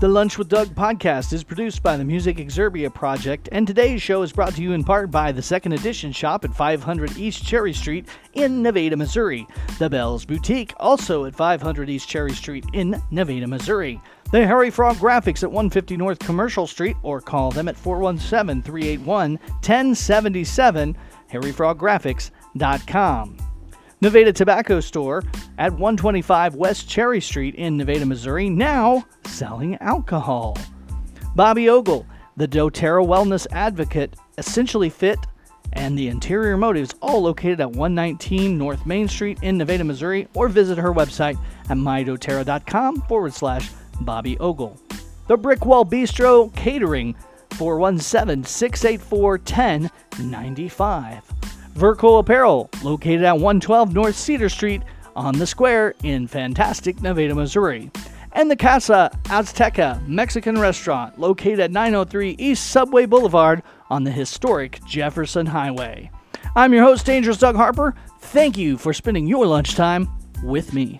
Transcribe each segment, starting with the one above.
The Lunch with Doug podcast is produced by the Music Exerbia Project, and today's show is brought to you in part by the Second Edition shop at 500 East Cherry Street in Nevada, Missouri. The Bells Boutique, also at 500 East Cherry Street in Nevada, Missouri. The Harry Frog Graphics at 150 North Commercial Street, or call them at 417 381 1077, harryfroggraphics.com. Nevada Tobacco Store at 125 West Cherry Street in Nevada, Missouri, now selling alcohol. Bobby Ogle, the doTERRA Wellness Advocate, Essentially Fit, and the Interior Motives, all located at 119 North Main Street in Nevada, Missouri, or visit her website at mydoterra.com forward slash Bobby Ogle. The Brickwall Bistro Catering, 417 684 1095. Verco Apparel, located at 112 North Cedar Street on the square in fantastic Nevada, Missouri. And the Casa Azteca Mexican restaurant, located at 903 East Subway Boulevard on the historic Jefferson Highway. I'm your host, Dangerous Doug Harper. Thank you for spending your lunchtime with me.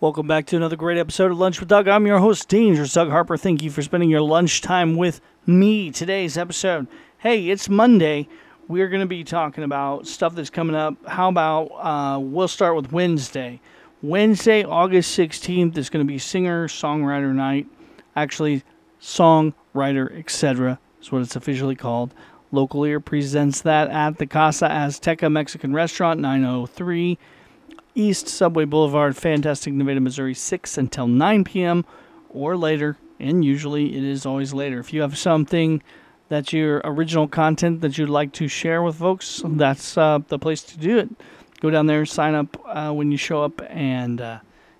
Welcome back to another great episode of Lunch with Doug. I'm your host, Dangerous Doug Harper. Thank you for spending your lunchtime with me. Today's episode. Hey, it's Monday. We're going to be talking about stuff that's coming up. How about uh, we'll start with Wednesday. Wednesday, August 16th is going to be singer songwriter night. Actually, songwriter, etc. is what it's officially called. Local Ear presents that at the Casa Azteca Mexican Restaurant, 903 East Subway Boulevard, Fantastic Nevada, Missouri, 6 until 9 p.m. or later. And usually it is always later. If you have something that's your original content that you'd like to share with folks, that's uh, the place to do it. Go down there, sign up uh, when you show up, and uh,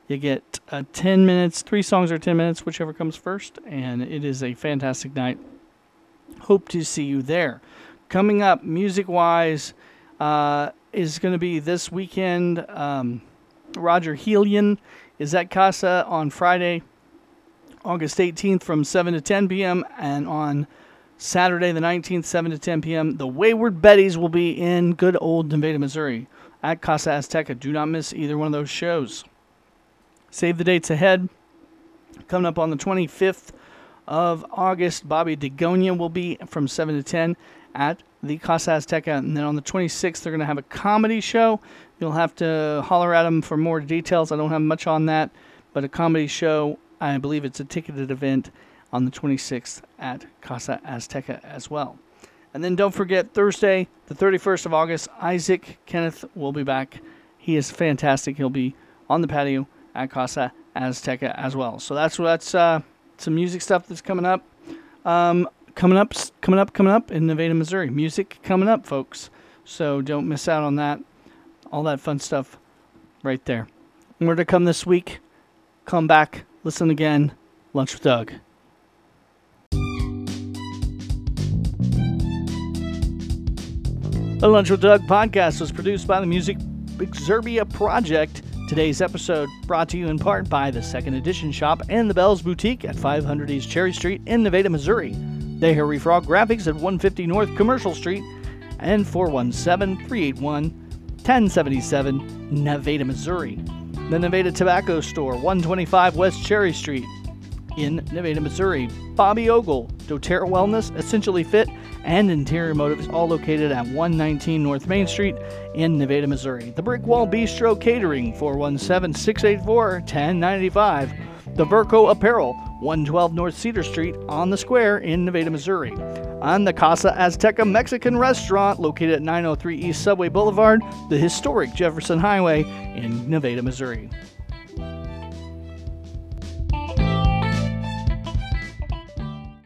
you get uh, 10 minutes, three songs or 10 minutes, whichever comes first. And it is a fantastic night. Hope to see you there. Coming up, music wise, uh, is going to be this weekend. Um, Roger Helian is at Casa on Friday, August 18th from 7 to 10 p.m. And on Saturday, the 19th, 7 to 10 p.m., the Wayward Betties will be in good old Nevada, Missouri at Casa Azteca. Do not miss either one of those shows. Save the dates ahead. Coming up on the 25th of August, Bobby Degonia will be from 7 to 10 at the Casa Azteca. And then on the 26th, they're going to have a comedy show. You'll have to holler at them for more details. I don't have much on that, but a comedy show. I believe it's a ticketed event on the 26th at Casa Azteca as well. And then don't forget Thursday, the 31st of August, Isaac Kenneth will be back. He is fantastic. He'll be on the patio at Casa Azteca as well. So that's that's uh, some music stuff that's coming up. Um, coming up, coming up, coming up in Nevada, Missouri. Music coming up, folks. So don't miss out on that. All that fun stuff right there. More to come this week. Come back, listen again. Lunch with Doug. The Lunch with Doug podcast was produced by the Music Exerbia Project. Today's episode brought to you in part by the Second Edition Shop and the Bells Boutique at 500 East Cherry Street in Nevada, Missouri. The Harry Frog Graphics at 150 North Commercial Street and 417 381 1077 Nevada, Missouri. The Nevada Tobacco Store, 125 West Cherry Street in Nevada, Missouri. Bobby Ogle, doTERRA Wellness, Essentially Fit, and Interior Motives, all located at 119 North Main Street in Nevada, Missouri. The Brick Wall Bistro Catering, 417 684 1095. The Verco Apparel, 112 North Cedar Street on the square in Nevada, Missouri. On the Casa Azteca Mexican restaurant located at 903 East Subway Boulevard, the historic Jefferson Highway in Nevada, Missouri.